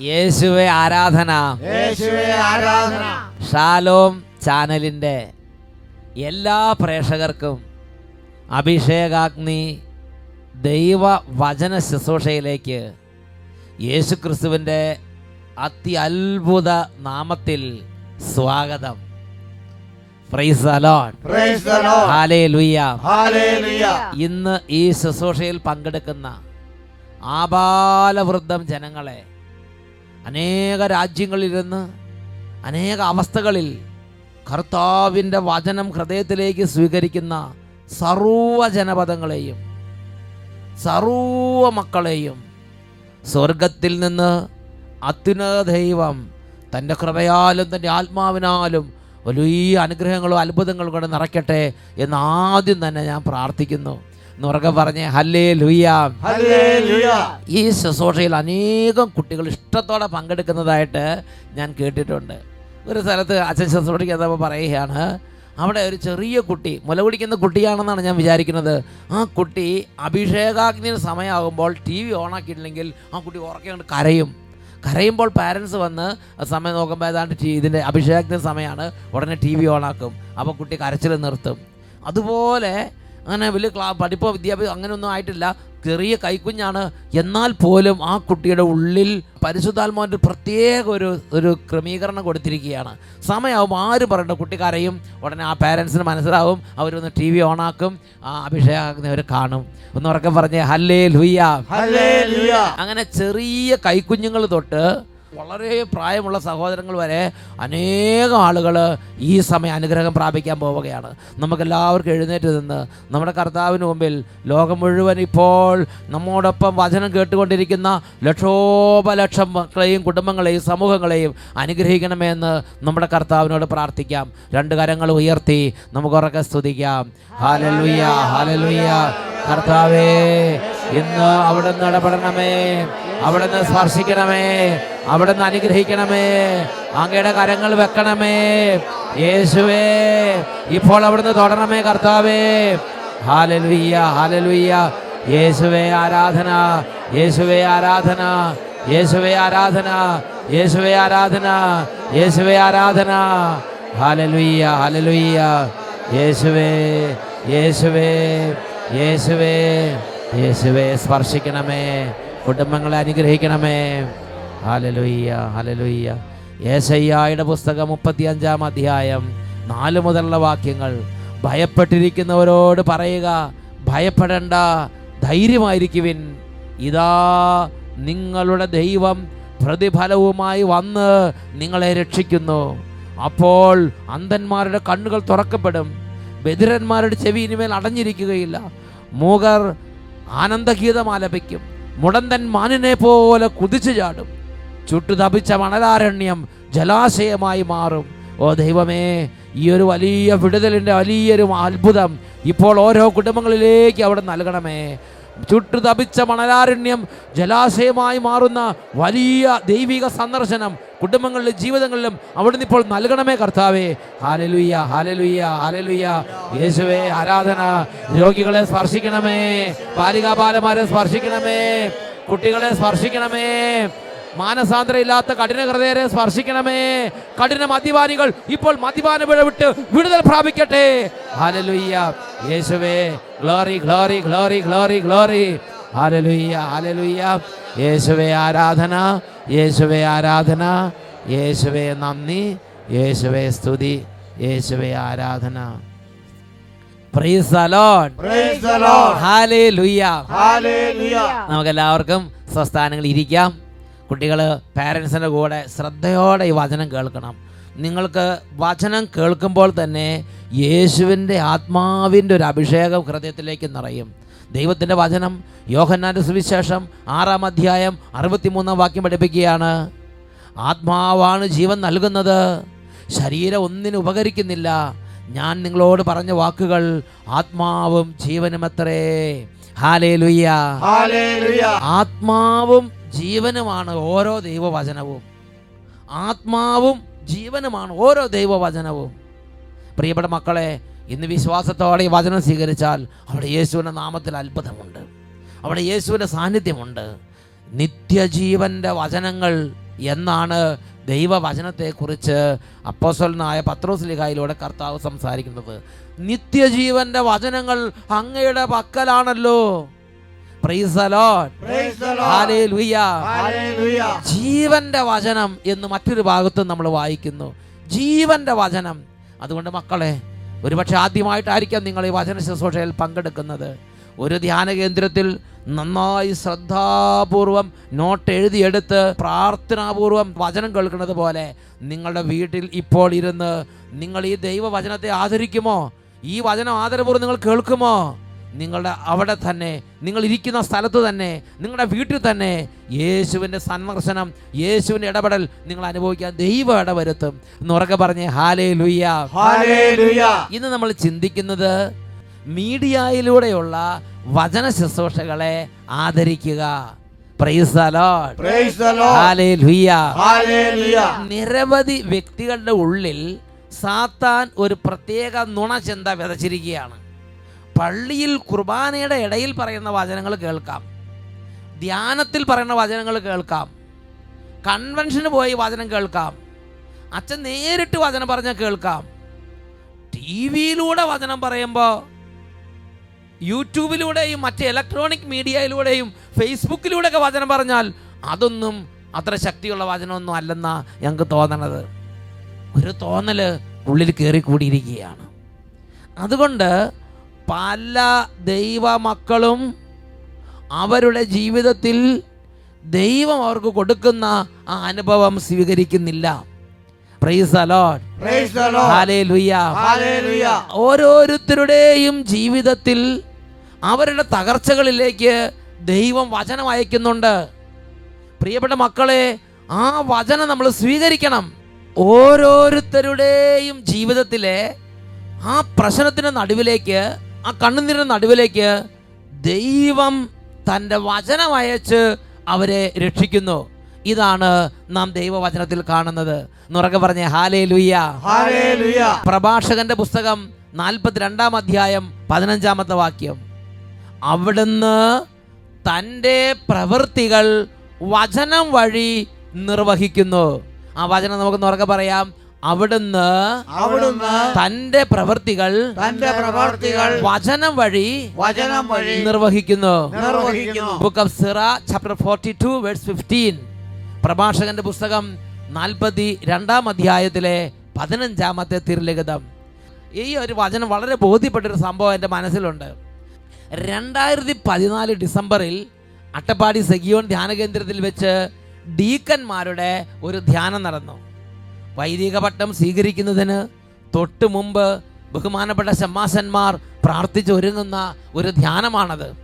യേശുവെ ആരാധന. ആരാധന. ഷാലോം ചാനലിന്റെ എല്ലാ പ്രേക്ഷകർക്കും അഭിഷേകാഗ്നി ദൈവ വചന ശുശ്രൂഷയിലേക്ക് യേശു ക്രിസ്തുവിന്റെ അത്യത്ഭുത നാമത്തിൽ സ്വാഗതം. ഇന്ന് ഈ ശുശ്രൂഷയിൽ പങ്കെടുക്കുന്ന ആബാലവൃദ്ധം ജനങ്ങളെ. അനേക രാജ്യങ്ങളിലിരുന്ന് അനേക അവസ്ഥകളിൽ കർത്താവിന്റെ വചനം ഹൃദയത്തിലേക്ക് സ്വീകരിക്കുന്ന സർവ ജനപദങ്ങളെയും സർവ മക്കളെയും സ്വർഗത്തിൽ നിന്ന് അത്യുന്നത ദൈവം തന്റെ കൃപയാലും തന്റെ ആത്മാവിനാലും വലിയ അനുഗ്രഹങ്ങളും അത്ഭുതങ്ങളും കൂടെ നിറയ്ക്കട്ടെ എന്ന് ആദ്യം തന്നെ ഞാൻ പ്രാർത്ഥിക്കുന്നു. എന്നുറക്കെ പറഞ്ഞ് ഹല്ലേ ലുയ ഈ ശുശ്രൂഷയിൽ അനേകം കുട്ടികൾ ഇഷ്ടത്തോടെ പങ്കെടുക്കുന്നതായിട്ട് ഞാൻ കേട്ടിട്ടുണ്ട്. ഒരു സ്ഥലത്ത് അച്ഛൻ ശുശ്രൂഷയ്ക്ക് എന്നപ്പോൾ പറയുകയാണ് അവിടെ ഒരു ചെറിയ കുട്ടി മുല കുടിക്കുന്ന കുട്ടിയാണെന്നാണ് ഞാൻ വിചാരിക്കുന്നത്. ആ കുട്ടി അഭിഷേകാഗ്നിയുടെ സമയമാകുമ്പോൾ ടി വി ഓണാക്കിയിട്ടില്ലെങ്കിൽ ആ കുട്ടി ഉറക്കെ കൊണ്ട് കരയും. കരയുമ്പോൾ പാരൻസ് വന്ന് സമയം നോക്കുമ്പോൾ ഏതാണ്ട് ടി ഇതിന്റെ അഭിഷേകത്തിന് സമയമാണ് ഉടനെ ടി വി ഓണാക്കും. അപ്പോൾ കുട്ടി കരച്ചിൽ നിർത്തും. അതുപോലെ അങ്ങനെ വലിയ ക്ലാ പഠിപ്പോ വിദ്യാഭ്യാസം അങ്ങനെയൊന്നും ആയിട്ടില്ല. ചെറിയ കൈക്കുഞ്ഞാണ്. എന്നാൽ പോലും ആ കുട്ടിയുടെ ഉള്ളിൽ പരിശുദ്ധാത്മാവിന്റെ പ്രത്യേക ഒരു ഒരു ക്രമീകരണം കൊടുത്തിരിക്കുകയാണ്. സമയമാവും ആരും പറയേണ്ട കുട്ടിക്കാരെയും ഉടനെ ആ പാരൻസിന് മനസ്സിലാവും. അവരൊന്ന് ടി വി ഓണാക്കും. ആ അഭിഷേകം അവർ കാണും. ഒന്ന് ഉറക്കെ പറഞ്ഞേ ഹല്ലേ ലുയ്യ അങ്ങനെ ചെറിയ കൈക്കുഞ്ഞുങ്ങൾ തൊട്ട് വളരെ പ്രായമുള്ള സഹോദരങ്ങൾ വരെ അനേകം ആളുകൾ ഈ സമയം അനുഗ്രഹം പ്രാപിക്കാൻ പോവുകയാണ്. നമുക്കെല്ലാവർക്കും എഴുന്നേറ്റ് നിന്ന് നമ്മുടെ കർത്താവിന് മുമ്പിൽ ലോകം മുഴുവൻ ഇപ്പോൾ നമ്മോടൊപ്പം വചനം കേട്ടുകൊണ്ടിരിക്കുന്ന ലക്ഷോപലക്ഷം മക്കളെയും കുടുംബങ്ങളെയും സമൂഹങ്ങളെയും അനുഗ്രഹിക്കണമെന്ന് നമ്മുടെ കർത്താവിനോട് പ്രാർത്ഥിക്കാം. രണ്ട് കരങ്ങൾ ഉയർത്തി നമുക്ക് ഉറക്കെ സ്തുതിക്കാം. ഹാലലുയ്യ ഹാലലുയ്യ കർത്താവേ ഇന്ന് അവിടുന്ന് ഇടപെടണമേ അവിടുന്ന് സ്പർശിക്കണമേ അവിടുന്ന് അനുഗ്രഹിക്കണമേ അങ്ങയുടെ കരങ്ങൾ വെക്കണമേ. യേശുവേ ഇപ്പോൾ അവിടുന്ന് തൊടണമേ കർത്താവേ. ഹാലലുയ്യ ഹാലലുയ്യ യേശുവേ ആരാധന യേശുവേ ആരാധന യേശുവേ ആരാധന യേശുവേ ആരാധന യേശുവേ ആരാധന. ഹാലലുയ്യ ഹാലലുയ്യ യേശുവേ യേശുവേ. യേശുവേ യേശുവേ സ്പർശിക്കണമേ കുടുംബങ്ങളെ അനുഗ്രഹിക്കണമേ. ഹലലുയ്യ ഹലലുയ്യ യേശയ്യായുടെ പുസ്തകം മുപ്പത്തി അഞ്ചാം അധ്യായം നാല് മുതലുള്ള വാക്യങ്ങൾ. ഭയപ്പെട്ടിരിക്കുന്നവരോട് പറയുക ഭയപ്പെടേണ്ട ധൈര്യമായിരിക്കുവിൻ. ഇതാ നിങ്ങളുടെ ദൈവം പ്രതിഫലവുമായി വന്ന് നിങ്ങളെ രക്ഷിക്കുന്നു. അപ്പോൾ അന്ധന്മാരുടെ കണ്ണുകൾ തുറക്കപ്പെടും. ബദിരന്മാരുടെ ചെവി ഇനിമേൽ അടഞ്ഞിരിക്കുകയില്ല. മൂകർ ആനന്ദഗീതം ആലപിക്കും മുടന്തൻ മാനിനെ പോലെ കുതിച്ചു ചാടും. ചുട്ടുതപിച്ച മണലാരണ്യം ജലാശയമായി മാറും. ഓ ദൈവമേ ഈ ഒരു വലിയ വിടുതലിന്റെ വലിയൊരു അത്ഭുതം ഇപ്പോൾ ഓരോ കുടുംബങ്ങളിലേക്ക് അവിടെ നൽകണമേ. ചുട്ടുതപിച്ച മണലാരണ്യം ജലാശയമായി മാറുന്ന വലിയ ദൈവിക സന്ദർശനം കുടുംബങ്ങളിലും ജീവിതങ്ങളിലും അവിടുന്ന് ഇപ്പോൾ നൽകണമേ കർത്താവേ. ഹാലലുയ്യ ഹാലലുയ്യ ഹാലലുയ്യ യേശുവേ ആരാധന. രോഗികളെ സ്പർശിക്കണമേ. ബാലികാബാലമാരെ സ്പർശിക്കണമേ. കുട്ടികളെ സ്പർശിക്കണമേ. മാനസാന്തരമില്ലാത്ത കഠിന ഹൃദയരെ സ്പർശിക്കണമേ. കഠിന മദ്യപാനികൾ ഇപ്പോൾ മദ്യപാന പിഴ വിട്ട് വിടുതൽ പ്രാപിക്കട്ടെ. ഹാലലുയ്യ യേശുവേ glory glory glory glory glory hallelujah hallelujah യേശുവേ ആരാധന യേശുവേ ആരാധന യേശുവേ നന്ദി യേശുവേ സ്തുതി യേശുവേ ആരാധന. നമുക്ക് എല്ലാവർക്കും സ്വസ്ഥാനങ്ങളിൽ ഇരിക്കാം. കുട്ടികൾ പാരൻസിന്റെ കൂടെ ശ്രദ്ധയോടെ ഈ വചനം കേൾക്കണം. നിങ്ങൾക്ക് വചനം കേൾക്കുമ്പോൾ തന്നെ യേശുവിന്റെ ആത്മാവിന്റെ ഒരു അഭിഷേകം ഹൃദയത്തിലേക്ക് നിറയും. ദൈവത്തിന്റെ വചനം യോഹന്നാന്റെ സുവിശേഷം ആറാം അധ്യായം അറുപത്തിമൂന്നാം വാക്യം പഠിപ്പിക്കുകയാണ്. ആത്മാവാണ് ജീവൻ നൽകുന്നത്. ശരീരം ഒന്നിനു ഉപകരിക്കുന്നില്ല. ഞാൻ നിങ്ങളോട് പറഞ്ഞ വാക്കുകൾ ആത്മാവും ജീവനുമത്രേ ഹാലേ ലുയ്യ ഹല്ലേലൂയ. ആത്മാവും ജീവനുമാണ് ഓരോ ദൈവവചനവും. ആത്മാവും ജീവനുമാണ് ഓരോ ദൈവവചനവും. പ്രിയപ്പെട്ട മക്കളെ ഇന്ന് വിശ്വാസത്തോടെ ഈ വചനം സ്വീകരിച്ചാൽ അവിടെ യേശുവിന്റെ നാമത്തിൽ അത്ഭുതമുണ്ട്. അവിടെ യേശുവിന്റെ സാന്നിധ്യമുണ്ട്. നിത്യജീവന്റെ വചനങ്ങൾ എന്നാണ് ദൈവവചനത്തെക്കുറിച്ച് അപ്പോസ്വലനായ പത്രോസ്ലിഖായിലൂടെ കർത്താവ് സംസാരിക്കുന്നത്. നിത്യജീവന്റെ വചനങ്ങൾ അങ്ങയുടെ പക്കലാണല്ലോ. ജീവന്റെ വചനം എന്ന് മറ്റൊരു ഭാഗത്തും നമ്മൾ വായിക്കുന്നു. ജീവന്റെ വചനം അതുകൊണ്ട് മക്കളെ ഒരുപക്ഷെ ആദ്യമായിട്ടായിരിക്കാം നിങ്ങൾ ഈ വചന ശുശ്രൂഷയിൽ പങ്കെടുക്കുന്നത്. ഒരു ധ്യാന കേന്ദ്രത്തിൽ നന്നായി ശ്രദ്ധാപൂർവം നോട്ട് എഴുതിയെടുത്ത് പ്രാർത്ഥനാപൂർവം വചനം കേൾക്കുന്നത് പോലെ നിങ്ങളുടെ വീട്ടിൽ ഇപ്പോൾ ഇരുന്ന് നിങ്ങൾ ഈ ദൈവവചനത്തെ ആദരിക്കുമോ? ഈ വചനം ആദരപൂർവം നിങ്ങൾ കേൾക്കുമോ? നിങ്ങളുടെ അവിടെ തന്നെ നിങ്ങൾ ഇരിക്കുന്ന സ്ഥലത്ത് തന്നെ നിങ്ങളുടെ വീട്ടിൽ തന്നെ യേശുവിന്റെ സന്ദർശനം യേശുവിന്റെ ഇടപെടൽ നിങ്ങൾ അനുഭവിക്കാൻ ദൈവം ഇടവരുത്തും എന്നുറക്കെ പറഞ്ഞ് ഹാലേ ലുയ്യ. ഇന്ന് നമ്മൾ ചിന്തിക്കുന്നത് മീഡിയയിലൂടെയുള്ള വചന ശുശ്രൂഷകളെ ആദരിക്കുക Praise the Lord. Praise the Lord. Hallelujah. Hallelujah. നിരവധി വ്യക്തികളുടെ ഉള്ളിൽ സാത്താൻ ഒരു പ്രത്യേക നുണചിന്ത വിതച്ചിരിക്കുകയാണ് പള്ളിയിൽ കുർബാനയുടെ ഇടയിൽ പറയുന്ന വചനങ്ങൾ കേൾക്കാം. ധ്യാനത്തിൽ പറയുന്ന വചനങ്ങൾ കേൾക്കാം. കൺവെൻഷന് പോയി വചനം കേൾക്കാം. അച്ഛൻ നേരിട്ട് വചനം പറഞ്ഞാൽ കേൾക്കാം. ടി വിയിലൂടെ വചനം പറയുമ്പോൾ യൂട്യൂബിലൂടെയും മറ്റ് ഇലക്ട്രോണിക് മീഡിയയിലൂടെയും ഫേസ്ബുക്കിലൂടെയൊക്കെ വചനം പറഞ്ഞാൽ അതൊന്നും അത്ര ശക്തിയുള്ള വചനമൊന്നും അല്ലെന്നാ ഞങ്ങൾക്ക് തോന്നണത്. ഒരു തോന്നൽ ഉള്ളിൽ കയറി കൂടിയിരിക്കുകയാണ് അതുകൊണ്ട് പല ദൈവമക്കളും അവരുടെ ജീവിതത്തിൽ ദൈവം അവർക്ക് കൊടുക്കുന്ന ആ അനുഭവം സ്വീകരിക്കുന്നില്ല. ഓരോരുത്തരുടെയും ജീവിതത്തിൽ അവരുടെ തകർച്ചകളിലേക്ക് ദൈവം വചനം അയക്കുന്നുണ്ട്. പ്രിയപ്പെട്ട മക്കളെ ആ വചനം നമ്മൾ സ്വീകരിക്കണം. ഓരോരുത്തരുടെയും ജീവിതത്തിലെ ആ പ്രശ്നത്തിന്റെ നടുവിലേക്ക് ആ കണ്ണുനീരിന്റെ നടുവിലേക്ക് ദൈവം തന്റെ വചനം അയച്ച് അവരെ രക്ഷിക്കുന്നു. ഇതാണ് നാം ദൈവവചനത്തിൽ കാണുന്നത്. നുറകെ പറഞ്ഞ ഹാലേ ലുയ്യ. പ്രഭാഷകന്റെ പുസ്തകം നാൽപ്പത്തിരണ്ടാം അധ്യായം പതിനഞ്ചാമത്തെ വാക്യം. അവിടുന്ന് തന്റെ പ്രവൃത്തികൾ വചനം വഴി നിർവഹിക്കുന്നു. ആ വചനം നമുക്ക് നുറകെ പറയാം. അവിടുന്ന് അവിടുന്ന് തന്റെ പ്രവൃത്തികൾ തന്റെ പ്രവർത്തികൾ വചനം വഴി വചനം വഴി നിർവഹിക്കുന്നു. നിർവഹിക്കുന്നു. Book of Sirach chapter forty two verse fifteen പ്രഭാഷകന്റെ പുസ്തകം നാൽപ്പത്തി രണ്ടാം അധ്യായത്തിലെ പതിനഞ്ചാമത്തെ തിരുലിഖിതം. ഈ ഒരു വചനം വളരെ ബോധ്യപ്പെട്ടൊരു സംഭവം എന്റെ മനസ്സിലുണ്ട്. രണ്ടായിരത്തി പതിനാല് ഡിസംബറിൽ അട്ടപ്പാടി സെഗിയോൺ ധ്യാന കേന്ദ്രത്തിൽ വെച്ച് ഡീക്കന്മാരുടെ ഒരു ധ്യാനം നടന്നു. വൈദിക പട്ടം സ്വീകരിക്കുന്നതിന് തൊട്ട് മുമ്പ് ബഹുമാനപ്പെട്ട ശമ്മാസന്മാർ പ്രാർത്ഥിച്ചൊരുങ്ങുന്ന ഒരു ധ്യാനമാണത്.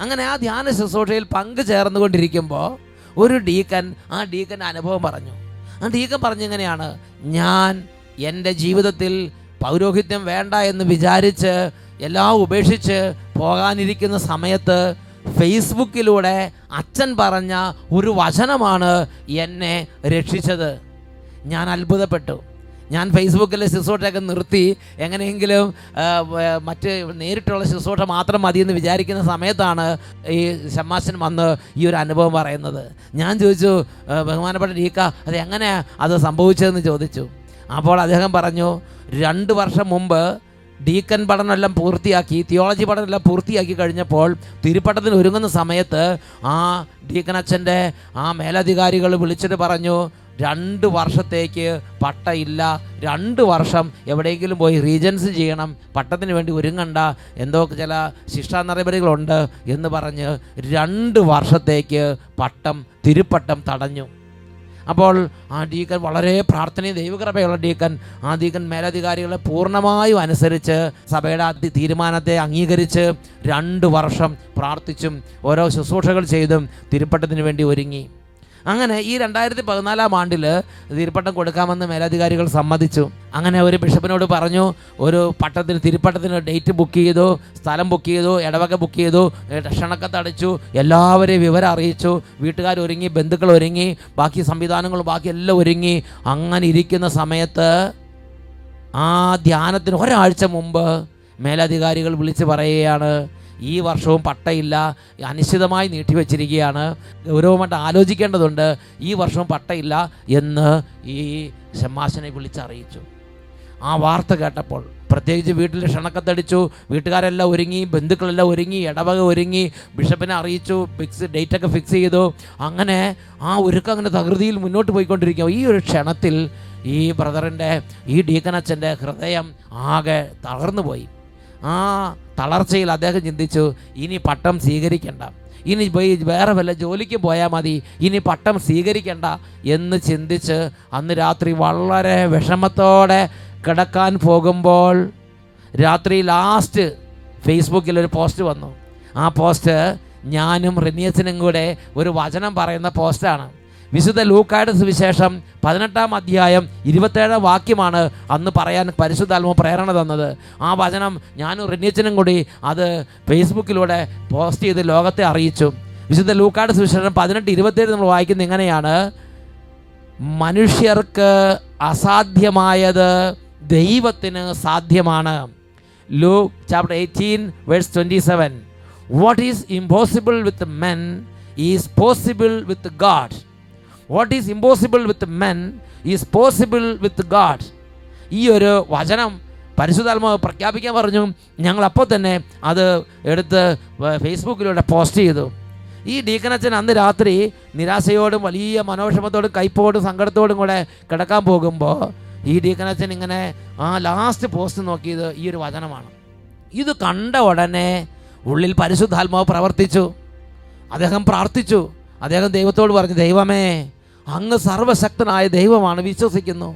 അങ്ങനെ ആ ധ്യാന ശുശ്രൂഷയിൽ പങ്കു ചേർന്നുകൊണ്ടിരിക്കുമ്പോൾ ഒരു ഡീക്കൻ ആ ഡീക്കന്റെ അനുഭവം പറഞ്ഞു. ആ ഡീക്കൻ പറഞ്ഞിങ്ങനെയാണ്? ഞാൻ എന്റെ ജീവിതത്തിൽ പൗരോഹിത്യം വേണ്ട എന്ന് വിചാരിച്ച് എല്ലാം ഉപേക്ഷിച്ച് പോകാനിരിക്കുന്ന സമയത്ത് ഫേസ്ബുക്കിലൂടെ അച്ഛൻ പറഞ്ഞ ഒരു വചനമാണ് എന്നെ രക്ഷിച്ചത്. ഞാൻ അത്ഭുതപ്പെട്ടു. ഞാൻ ഫേസ്ബുക്കിലെ ശുശ്രൂഷയൊക്കെ നിർത്തി. എങ്ങനെയെങ്കിലും മറ്റ് നേരിട്ടുള്ള ശുശ്രൂഷ മാത്രം മതി എന്ന് വിചാരിക്കുന്ന സമയത്താണ് ഈ ഷമ്മാശൻ വന്ന് ഈ ഒരു അനുഭവം പറയുന്നത്. ഞാൻ ചോദിച്ചു ബഹുമാനപ്പെട്ട ഡീക്ക അത് എങ്ങനെയാണ് അത് സംഭവിച്ചതെന്ന് ചോദിച്ചു. അപ്പോൾ അദ്ദേഹം പറഞ്ഞു രണ്ട് വർഷം മുമ്പ് ഡീക്കൻ പഠനമെല്ലാം പൂർത്തിയാക്കി തിയോളജി പഠനമെല്ലാം പൂർത്തിയാക്കി കഴിഞ്ഞപ്പോൾ തിരുപ്പട്ടത്തിന് ഒരുങ്ങുന്ന സമയത്ത് ആ ഡീക്കൻ അച്ഛന്റെ ആ മേലധികാരികൾ വിളിച്ചിട്ട് പറഞ്ഞു രണ്ട് വർഷത്തേക്ക് പട്ടയില്ല. രണ്ട് വർഷം എവിടെയെങ്കിലും പോയി റീജൻസ് ചെയ്യണം. പട്ടത്തിന് വേണ്ടി ഒരുങ്ങണ്ട. എന്തോ ചില ശിക്ഷാ നടപടികളുണ്ട് എന്ന് പറഞ്ഞ് രണ്ട് വർഷത്തേക്ക് പട്ടം തിരുപ്പട്ടം തടഞ്ഞു. അപ്പോൾ ആ ഡീക്കൻ വളരെ പ്രാർത്ഥനയും ദൈവകൃപയുള്ള ഡീക്കൻ ആ ഡീക്കൻ മേലധികാരികളെ പൂർണമായും അനുസരിച്ച് സഭയുടെ അതി തീരുമാനത്തെ അംഗീകരിച്ച് രണ്ട് വർഷം പ്രാർത്ഥിച്ചും ഓരോ ശുശ്രൂഷകൾ ചെയ്തും തിരുപ്പട്ടത്തിന് വേണ്ടി ഒരുങ്ങി. അങ്ങനെ ഈ രണ്ടായിരത്തി പതിനാലാം ആണ്ടിൽ തിരുപ്പട്ടം കൊടുക്കാമെന്ന് മേലധികാരികൾ സമ്മതിച്ചു. അങ്ങനെ ഒരു ബിഷപ്പിനോട് പറഞ്ഞു ഒരു പട്ടത്തിന് തിരുപ്പട്ടത്തിന് ഡേറ്റ് ബുക്ക് ചെയ്തു സ്ഥലം ബുക്ക് ചെയ്തു ഇടവക ബുക്ക് ചെയ്തു ക്ഷണക്കത്ത് അടിച്ചു എല്ലാവരെയും വിവരം അറിയിച്ചു വീട്ടുകാർ ഒരുങ്ങി ബന്ധുക്കൾ ഒരുങ്ങി ബാക്കി സംവിധാനങ്ങൾ ബാക്കി എല്ലാം ഒരുങ്ങി. അങ്ങനെ ഇരിക്കുന്ന സമയത്ത് ആ ധ്യാനത്തിന് ഒരാഴ്ച മുമ്പ് മേലധികാരികൾ വിളിച്ച് പറയുകയാണ് ഈ വർഷവും പട്ടയില്ല അനിശ്ചിതമായി നീട്ടിവെച്ചിരിക്കുകയാണ്. ഗൗരവമായിട്ട് ആലോചിക്കേണ്ടതുണ്ട് ഈ വർഷവും പട്ടയില്ല എന്ന് ഈ ഷമ്മാശനെ വിളിച്ചറിയിച്ചു. ആ വാർത്ത കേട്ടപ്പോൾ പ്രത്യേകിച്ച് വീട്ടിൽ ക്ഷണക്കത്തടിച്ചു വീട്ടുകാരെല്ലാം ഒരുങ്ങി ബന്ധുക്കളെല്ലാം ഒരുങ്ങി ഇടവക ഒരുങ്ങി ബിഷപ്പിനെ അറിയിച്ചു ഫിക്സ് ഡേറ്റൊക്കെ ഫിക്സ് ചെയ്തു. അങ്ങനെ ആ ഒരുക്കം അങ്ങനെ തകൃതിയിൽ മുന്നോട്ട് പോയിക്കൊണ്ടിരിക്കുക ഈ ഒരു ക്ഷണത്തിൽ ഈ ബ്രദറിന്റെ ഈ ഡീക്കനച്ചന്റെ ഹൃദയം ആകെ തളർന്നു പോയി ആ തളർച്ചയിൽ അദ്ദേഹം ചിന്തിച്ചു ഇനി പട്ടം സ്വീകരിക്കണ്ട. ഇനി പോയി വേറെ വല്ല ജോലിക്ക് പോയാൽ മതി ഇനി പട്ടം സ്വീകരിക്കണ്ട എന്ന് ചിന്തിച്ച് അന്ന് രാത്രി വളരെ വിഷമത്തോടെ കിടക്കാൻ പോകുമ്പോൾ രാത്രി ലാസ്റ്റ് ഫേസ്ബുക്കിൽ ഒരു പോസ്റ്റ് വന്നു. ആ പോസ്റ്റ് ഞാനും റിനിയസിനും കൂടെ ഒരു വചനം പറയുന്ന പോസ്റ്റാണ്. വിശുദ്ധ ലൂക്കായുടെ സുവിശേഷം പതിനെട്ടാം അധ്യായം ഇരുപത്തേഴാം വാക്യമാണ് അന്ന് പറയാൻ പരിശുദ്ധാത്മ പ്രേരണ തന്നത്. ആ വചനം ഞാനും റിനിയച്ചനും കൂടി അത് ഫേസ്ബുക്കിലൂടെ പോസ്റ്റ് ചെയ്ത് ലോകത്തെ അറിയിച്ചു. വിശുദ്ധ ലൂക്കായുടെ സുവിശേഷം പതിനെട്ട് ഇരുപത്തേഴ് നമ്മൾ വായിക്കുന്നത് ഇങ്ങനെയാണ്. മനുഷ്യർക്ക് അസാധ്യമായത് ദൈവത്തിന് സാധ്യമാണ്. Luke chapter eighteen verse twenty seven. What is impossible with men is possible with God what is impossible with men is possible with God ഈ ഒരു വചനം പരിശുദ്ധാത്മാവ് പ്രഖ്യാപിക്കാൻ പറഞ്ഞു. ഞങ്ങൾ അപ്പോൾ തന്നെ അത് എടുത്ത് ഫേസ്ബുക്കിലൂടെ പോസ്റ്റ് ചെയ്തു. ഈ ഡീക്കനച്ചൻ അന്ന് രാത്രി നിരാശയോടും വലിയ മനോക്ഷമത്തോടും കയ്പോടും സങ്കടത്തോടും കൂടെ കിടക്കാൻ പോകുമ്പോൾ ഈ ഡീക്കനച്ചൻ ഇങ്ങനെ ആ ലാസ്റ്റ് പോസ്റ്റ് നോക്കിയത് ഈ ഒരു വചനമാണ്. ഇത് കണ്ട ഉടനെ ഉള്ളിൽ പരിശുദ്ധാത്മാവ് പ്രവർത്തിച്ചു. അദ്ദേഹം പ്രാർത്ഥിച്ചു. അദ്ദേഹം ദൈവത്തോട് പറഞ്ഞു ദൈവമേ അങ്ങ് സർവശക്തനായ ദൈവമാണ് വിശ്വസിക്കുന്നു.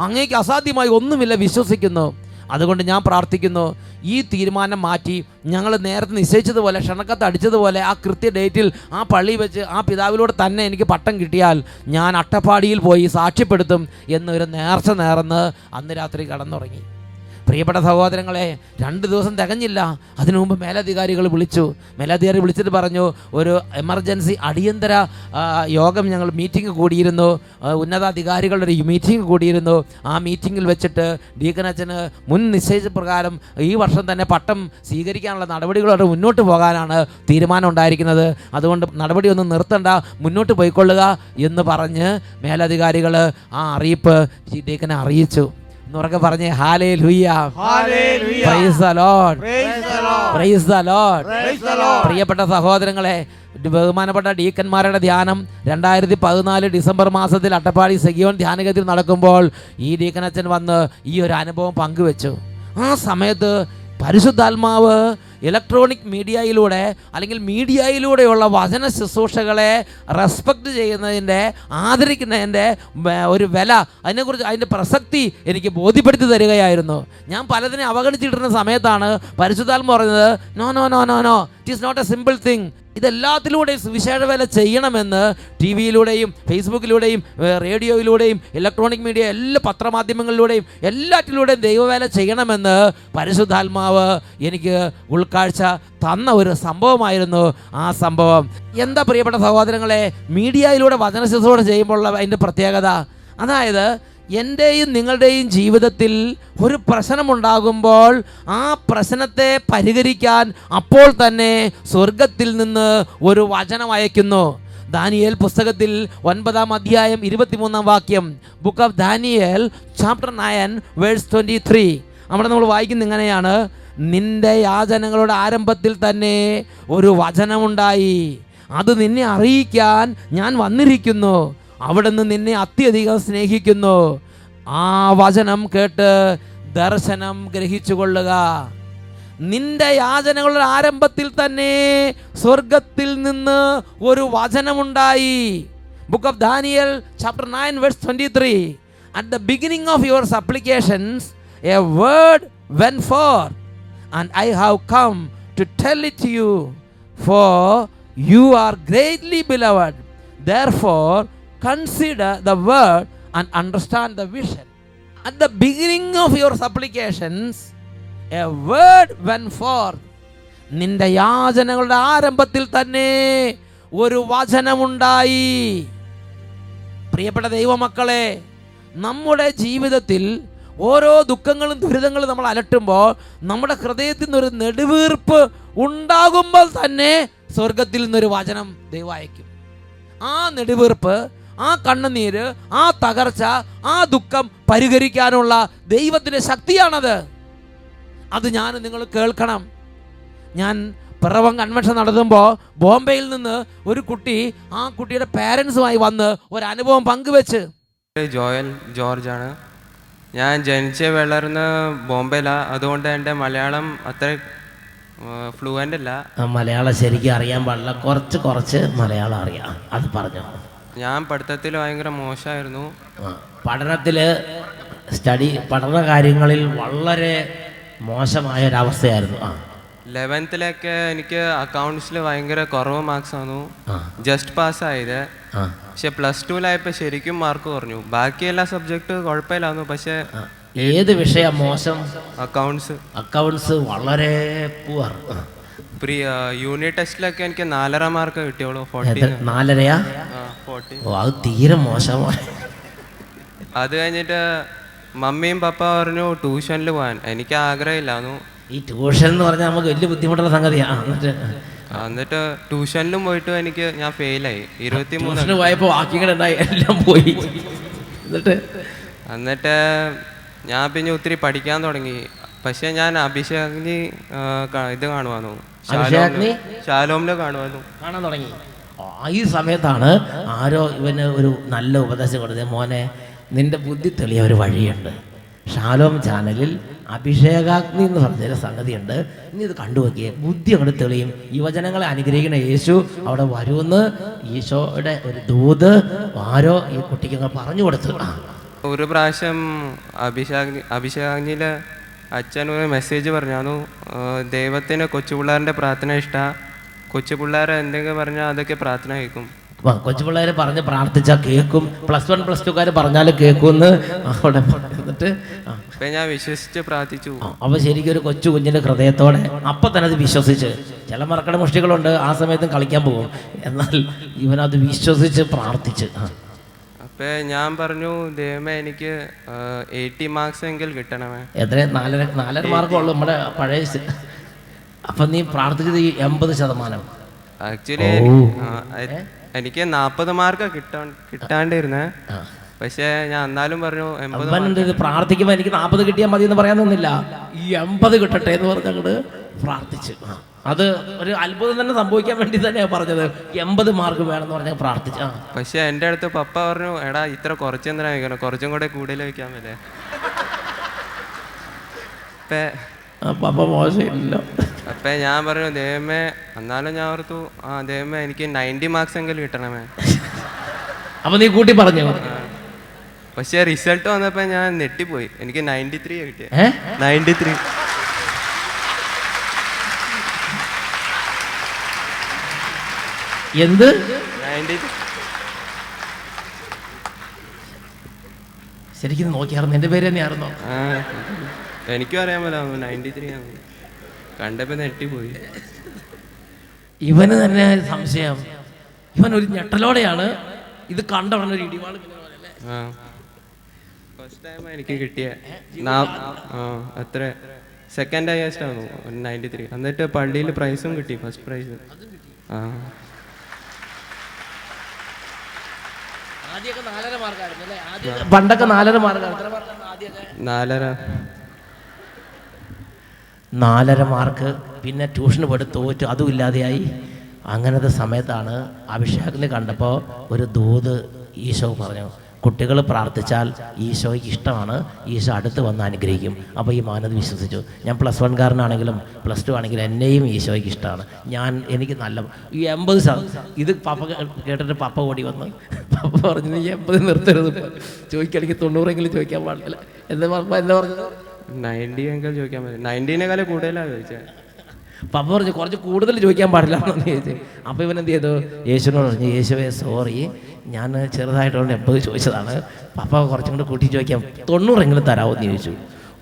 അങ്ങേക്ക് അസാധ്യമായി ഒന്നുമില്ല വിശ്വസിക്കുന്നു. അതുകൊണ്ട് ഞാൻ പ്രാർത്ഥിക്കുന്നു ഈ തീരുമാനം മാറ്റി ഞങ്ങൾ നേരത്തെ നിശ്ചയിച്ചതുപോലെ ക്ഷണക്കത്ത് അടിച്ചതുപോലെ ആ കൃത്യ ഡേറ്റിൽ ആ പള്ളി വെച്ച് ആ പിതാവിലൂടെ തന്നെ എനിക്ക് പട്ടം കിട്ടിയാൽ ഞാൻ അട്ടപ്പാടിയിൽ പോയി സാക്ഷ്യപ്പെടുത്തും എന്നൊരു നേർച്ച നേർന്ന് അന്ന് രാത്രി കടന്നുറങ്ങി. പ്രിയപ്പെട്ട സഹോദരങ്ങളെ രണ്ട് ദിവസം തികഞ്ഞില്ല. അതിനു മുമ്പ് മേലധികാരികൾ വിളിച്ചു. മേലധികാരി വിളിച്ചിട്ട് പറഞ്ഞു ഒരു എമർജൻസി അടിയന്തര യോഗം ഞങ്ങൾ മീറ്റിംഗ് കൂടിയിരുന്നു. ഉന്നതാധികാരികളുടെ ഒരു മീറ്റിംഗ് കൂടിയിരുന്നു. ആ മീറ്റിങ്ങിൽ വെച്ചിട്ട് ഡീക്കനച്ചന് മുൻ നിശ്ചയിച്ച പ്രകാരം ഈ വർഷം തന്നെ പട്ടം സ്വീകരിക്കാനുള്ള നടപടികളോട് മുന്നോട്ട് പോകാനാണ് തീരുമാനം ഉണ്ടായിരിക്കുന്നത് അതുകൊണ്ട് നടപടിയൊന്നും നിർത്തണ്ട മുന്നോട്ട് പോയിക്കൊള്ളുക എന്ന് പറഞ്ഞ് മേലധികാരികൾ ആ അറിയിപ്പ് ഡീക്കനെ അറിയിച്ചു. എന്നുറക്കെ പറഞ്ഞേ ഹാലേ ലുയ്യ. പ്രിയപ്പെട്ട സഹോദരങ്ങളെ ബഹുമാനപ്പെട്ട ഡീക്കന്മാരുടെ ധ്യാനം രണ്ടായിരത്തി പതിനാല് ഡിസംബർ മാസത്തിൽ അട്ടപ്പാടി സെഗിയോൺ ധ്യാനഗതിയിൽ നടക്കുമ്പോൾ ഈ ഡീക്കനച്ഛൻ വന്ന് ഈ ഒരു അനുഭവം പങ്കുവെച്ചു. ആ സമയത്ത് പരിശുദ്ധാത്മാവ് ഇലക്ട്രോണിക് മീഡിയയിലൂടെ അല്ലെങ്കിൽ മീഡിയയിലൂടെയുള്ള വചന ശുശ്രൂഷകളെ റെസ്പെക്റ്റ് ചെയ്യുന്നതിന്റെ ആദരിക്കുന്നതിന്റെ ഒരു വില അതിനെക്കുറിച്ച് അതിന്റെ പ്രസക്തി എനിക്ക് ബോധ്യപ്പെടുത്തി തരികയായിരുന്നു. ഞാൻ പലതിനെ അവഗണിച്ചിട്ടിരുന്ന സമയത്താണ് പരിശുദ്ധാത്മ പറഞ്ഞത് no no no no no it is not a simple thing ഇതെല്ലാത്തിലൂടെയും സുവിശേഷ വേല ചെയ്യണമെന്ന് ടി വിയിലൂടെയും ഫേസ്ബുക്കിലൂടെയും റേഡിയോയിലൂടെയും ഇലക്ട്രോണിക് മീഡിയ എല്ലാ പത്രമാധ്യമങ്ങളിലൂടെയും എല്ലാറ്റിലൂടെയും ദൈവവേല ചെയ്യണമെന്ന് പരിശുദ്ധാത്മാവ് എനിക്ക് ഉൾക്കാഴ്ച തന്ന ഒരു സംഭവമായിരുന്നു ആ സംഭവം. എന്താ പ്രിയപ്പെട്ട സഹോദരങ്ങളെ മീഡിയയിലൂടെ വചന ശുശ്രൂഷ ചെയ്യുമ്പോൾ അതിന്റെ പ്രത്യേകത? അതായത് എന്റെയും നിങ്ങളുടെയും ജീവിതത്തിൽ ഒരു പ്രശ്നമുണ്ടാകുമ്പോൾ ആ പ്രശ്നത്തെ പരിഹരിക്കാൻ അപ്പോൾ തന്നെ സ്വർഗത്തിൽ നിന്ന് ഒരു വചനം അയക്കുന്നു ദാനിയേൽ പുസ്തകത്തിൽ ഒൻപതാം അധ്യായം ഇരുപത്തിമൂന്നാം വാക്യം book of Daniel chapter nine verse twenty three അവിടെ നമ്മൾ വായിക്കുന്ന ഇങ്ങനെയാണ്. നിന്റെ യാചനകളുടെ ആരംഭത്തിൽ തന്നെ ഒരു വചനമുണ്ടായി. അത് നിന്നെ അറിയിക്കാൻ ഞാൻ വന്നിരിക്കുന്നു. അവിടുന്ന് നിന്നെ അത്യധികം സ്നേഹിക്കുന്നു. ആ വചനം കേട്ട് ദർശനം ഗ്രഹിച്ചു കൊള്ളുക നിന്റെ യാചനകളുടെ ആരംഭത്തിൽ തന്നെ സ്വർഗത്തിൽ നിന്ന് ഒരു വചനമുണ്ടായി. Book of Daniel chapter nine verse twenty three at the beginning of your supplications a word went forth and I have come to tell it you for you are greatly beloved there therefore consider the word and understand the vision. At the beginning of your supplications a word went forth. നിന്റെ യാചനകളുടെ ആരംഭത്തിൽ തന്നെ ഒരു വചനമുണ്ടായി. പ്രിയപ്പെട്ട ദൈവമക്കളെ നമ്മുടെ ജീവിതത്തിൽ ഓരോ ദുഃഖങ്ങളും ദുരിതങ്ങളും നമ്മൾ അലട്ടുമ്പോൾ നമ്മുടെ ഹൃദയത്തിൽ നിന്നൊരു നെടുവീർപ്പ് ഉണ്ടാകുമ്പോൾ തന്നെ സ്വർഗത്തിൽ നിന്നൊരു വചനം ദൈവം അയക്കും. ആ നെടുവീർപ്പ് ആ കണ്ണുനീര് ആ തകർച്ച ആ ദുഃഖം പരിഹരിക്കാനുള്ള ദൈവത്തിന്റെ ശക്തിയാണത്. അത് ഞാൻ നിങ്ങൾ കേൾക്കണം. ഞാൻ പിറവം കൺവെൻഷൻ നടത്തുമ്പോൾ ബോംബെയിൽ നിന്ന് ഒരു കുട്ടി ആ കുട്ടിയുടെ പാരൻസുമായി വന്ന് ഒരു അനുഭവം പങ്കുവെച്ച് ജോയൽ ജോർജ് ആണ് ഞാൻ ജനിച്ച് വളർന്ന ബോംബെയിലാണ് അതുകൊണ്ട് എന്റെ മലയാളം അത്ര ഫ്ലുവന്റ് അല്ല. മലയാളം ശരിക്കും അറിയാൻ പാടില്ല. കുറച്ച് കുറച്ച് മലയാളം അറിയാം. അത് പറഞ്ഞു. ഞാൻ പഠിത്തത്തിൽ ഭയങ്കര മോശമായിരുന്നു. പഠനത്തിൽ സ്റ്റഡി പഠന കാര്യങ്ങളിൽ വളരെ മോശമായ ഒരവസ്ഥയായിരുന്നു ആ ലെവൻത്തിലൊക്കെ എനിക്ക് അക്കൗണ്ട്സിൽ ഭയങ്കര കുറവ് മാർക്സ് വന്നു. ജസ്റ്റ് പാസ്സായത് പക്ഷെ പ്ലസ് ടുവിലായപ്പോൾ ശരിക്കും മാർക്ക് കുറഞ്ഞു. ബാക്കി എല്ലാ സബ്ജക്റ്റ് കുഴപ്പമില്ലായിരുന്നു. പക്ഷെ ഏത് വിഷയം മോശം? അക്കൗണ്ട്സ് അക്കൗണ്ട്സ് വളരെ പുവർ യൂണിറ്റ് ടെസ്റ്റിലൊക്കെ എനിക്ക് നാലര മാർക്ക് കിട്ടിയോളൂ നാലരയാ? ഓ അത് തീരെ മോശമാണ് അത് കഴിഞ്ഞിട്ട് മമ്മിയും പപ്പ പറഞ്ഞു ട്യൂഷനിൽ പോകാൻ. എനിക്ക് ആഗ്രഹമില്ല ഈ ട്യൂഷൻ എന്ന് പറഞ്ഞാൽ നമുക്ക് വലിയ ബുദ്ധിമുട്ടുള്ള സംഗതിയാണ് എന്നിട്ട് എന്നിട്ട് ട്യൂഷനിലും പോയിട്ട് എനിക്ക് ഞാൻ ഫെയിലായി. ഇരുപത്തി മൂന്ന് പോയപ്പോ പോയപ്പോൾ വാക്യങ്ങളുണ്ടായി എല്ലാം പോയി. എന്നിട്ട്? എന്നിട്ട് ഞാൻ പിന്നെ ഒത്തിരി പഠിക്കാൻ തുടങ്ങി. പക്ഷെ ഞാൻ അഭിഷേകിനി ഇത് കാണുവാന്നു. അഭിഷേകാഗ്നി? ശാലോമിനെ കാണുവാന്നു കാണാൻ തുടങ്ങി. ഈ സമയത്താണ് ആരോ ഇവന് ഒരു നല്ല ഉപദേശം കൊടുത്തത്. മോനെ നിന്റെ ബുദ്ധി തെളിയ ഒരു വഴിയുണ്ട്. ഷാലോം ചാനലിൽ അഭിഷേകാഗ്നി എന്ന് പറഞ്ഞൊരു സംഗതിയുണ്ട്. ഇനി ഇത് കണ്ടു നോക്കിയേ ബുദ്ധി അങ്ങോട്ട് തെളിയും. യുവജനങ്ങളെ അനുഗ്രഹിക്കുന്ന യേശു അവിടെ വരുമെന്ന് ഈശോയുടെ ഒരു ദൂത് ആരോ ഈ കുട്ടിക്ക് പറഞ്ഞു കൊടുത്തു. ഒരു പ്രാവശ്യം അഭിഷേകാഗ്നി അഭിഷേകാഗ്നിയിൽ അച്ഛൻ ഒരു മെസ്സേജ് പറഞ്ഞു. ദൈവത്തിന് കൊച്ചു പിള്ളേരുടെ പ്രാർത്ഥന ഇഷ്ടമാണ് കൊച്ചു പിള്ളേരെ എന്തെങ്കിലും പറഞ്ഞാൽ അതൊക്കെ പ്രാർത്ഥന കേൾക്കും. ആ, കൊച്ചു പിള്ളേർ പറഞ്ഞ് പ്രാർത്ഥിച്ചാൽ കേൾക്കും. പ്ലസ് വൺ പ്ലസ് ടുക്കാർ പറഞ്ഞാൽ കേൾക്കുമെന്ന് അവിടെ എന്നിട്ട് ഞാൻ വിശ്വസിച്ച് പ്രാർത്ഥിച്ചു. അപ്പൊ ശരിക്കും ഒരു കൊച്ചു കുഞ്ഞിന്റെ ഹൃദയത്തോടെ അപ്പൊ തന്നെ അത് വിശ്വസിച്ച്. ചില മറക്കട മുഷ്ടികളുണ്ട് ആ സമയത്തും കളിക്കാൻ പോകും. എന്നാൽ ഇവനത് വിശ്വസിച്ച് പ്രാർത്ഥിച്ച് ആ. ഞാൻ പറഞ്ഞു ദൈവമേ എനിക്ക് എയ്റ്റി മാർക്സ് എങ്കിൽ കിട്ടണമേ. എത്ര നാലര നാലര മാർക്കുള്ളൂ നമ്മുടെ പഴയ അപ്പം നീ പ്രാർത്ഥിച്ചത് ഈ എൺപത് ശതമാനം. ആക്ച്വലി എനിക്ക് നാൽപ്പത് മാർക്ക് കിട്ടാൻ കിട്ടാണ്ടിരുന്നേ. പക്ഷേ ഞാൻ എന്നാലും പറഞ്ഞു എൺപത് പ്രാർത്ഥിക്കുമ്പോൾ എനിക്ക് നാൽപ്പത് കിട്ടിയാൽ മതി എന്ന് പറയാൻ നിന്നില്ല. ഈ എൺപത് കിട്ടട്ടെ എന്ന് പറഞ്ഞങ്ങോട് പ്രാർത്ഥിച്ചു. അത് ഒരു അത്ഭുതം തന്നെ സംഭവിക്കാൻ വേണ്ടി തന്നെയാണ് പറഞ്ഞത്. എൺപത് മാർക്ക് വേണമെന്ന് പറഞ്ഞ പ്രാർത്ഥിച്ച. പക്ഷെ എന്റെ അടുത്ത് പപ്പ പറഞ്ഞു എടാ ഇത്ര കുറച്ചെന്തിനാ കുറച്ചും കൂടെ കൂടുതൽ വെക്കാൻ പറ്റേ. പപ്പ മോശമില്ല. അപ്പൊ ഞാൻ പറഞ്ഞു ദൈവമേ എന്നാലും ഞാൻ ഓർത്തു ആ ദൈവമേ എനിക്ക് നയന്റി മാർക്സ് എങ്കിലും കിട്ടണമേ. അപ്പൊ നീ കൂട്ടി പറഞ്ഞു? പക്ഷേ റിസൾട്ട് വന്നപ്പോൾ ഞാൻ നെട്ടിപ്പോയി എനിക്ക് നയന്റി ത്രീ കിട്ടിയത് നയന്റി ത്രീ. എന്ത്? ശരിക്കും നോക്കിയായിരുന്നു എന്റെ പേര് തന്നെയായിരുന്നോ എനിക്കും അറിയാൻ പറ്റില്ല. നയന്റി ത്രീ ആണ്. കണ്ടപ്പോൾ നെട്ടിപ്പോയി ഇവന് തന്നെ സംശയം. ഇവൻ ഒരു ഞെട്ടലോടെയാണ് ഇത് കണ്ട ഉടനെ ഒരു ഇടിവാൾ ഫസ്റ്റ് ടൈം എനിക്ക് കിട്ടിയ. അത്ര സെക്കൻഡ് ഹയസ്റ്റ് ആണ്? നയന്റി ത്രീ എന്നിട്ട് പള്ളിയിൽ പ്രൈസും കിട്ടി ഫസ്റ്റ് പ്രൈസ് ആ. പണ്ടൊക്കെ നാലര മാർക്കായിരുന്നു നാലര നാലര മാർക്ക് പിന്നെ ട്യൂഷന് പോയിട്ട് തോറ്റു. അതും ഇല്ലാതെയായി. അങ്ങനത്തെ സമയത്താണ് അഭിഷേകിനെ കണ്ടപ്പോൾ ഒരു ദൂത് ഈശോ പറഞ്ഞു കുട്ടികൾ പ്രാർത്ഥിച്ചാൽ ഈശോയ്ക്ക് ഇഷ്ടമാണ് ഈശോ അടുത്ത് വന്ന് അനുഗ്രഹിക്കും. അപ്പോൾ ഈ മാനത് വിശ്വസിച്ചു. ഞാൻ പ്ലസ് വൺകാരനാണെങ്കിലും പ്ലസ് ടു ആണെങ്കിലും എന്നെയും ഈശോയ്ക്ക് ഇഷ്ടമാണ്. ഞാൻ എനിക്ക് നല്ല ഈ എൺപത് ഇത് പപ്പ കേട്ടിട്ട് പപ്പ ഓടി വന്ന്. പപ്പ പറഞ്ഞു നീ എൺപത് നിർത്തരുത് ചോദിക്കുകയാണെങ്കിൽ തൊണ്ണൂറെങ്കിലും ചോദിക്കാൻ പാടില്ല. എന്താ പപ്പ എന്താ പറഞ്ഞത്? നയന്റി എങ്കിലും ചോദിക്കാൻ പറ്റും നയന്റീനേക്കാളും കൂടുതലാണ് ചോദിച്ചത് പപ്പ പറഞ്ഞു കുറച്ച് കൂടുതൽ ചോദിക്കാൻ പാടില്ല എന്ന് ചോദിച്ചു അപ്പോൾ ഇവൻ എന്ത് ചെയ്തു? യേശുവിനോട് പറഞ്ഞു യേശുവേ സോറി ഞാൻ ചെറുതായിട്ടുണ്ട് എൺപത് ചോദിച്ചതാണ് പപ്പ കുറച്ചും കൂടെ കൂട്ടി ചോദിക്കാം തൊണ്ണൂറെങ്കിലും തരാമോ എന്ന് ചോദിച്ചു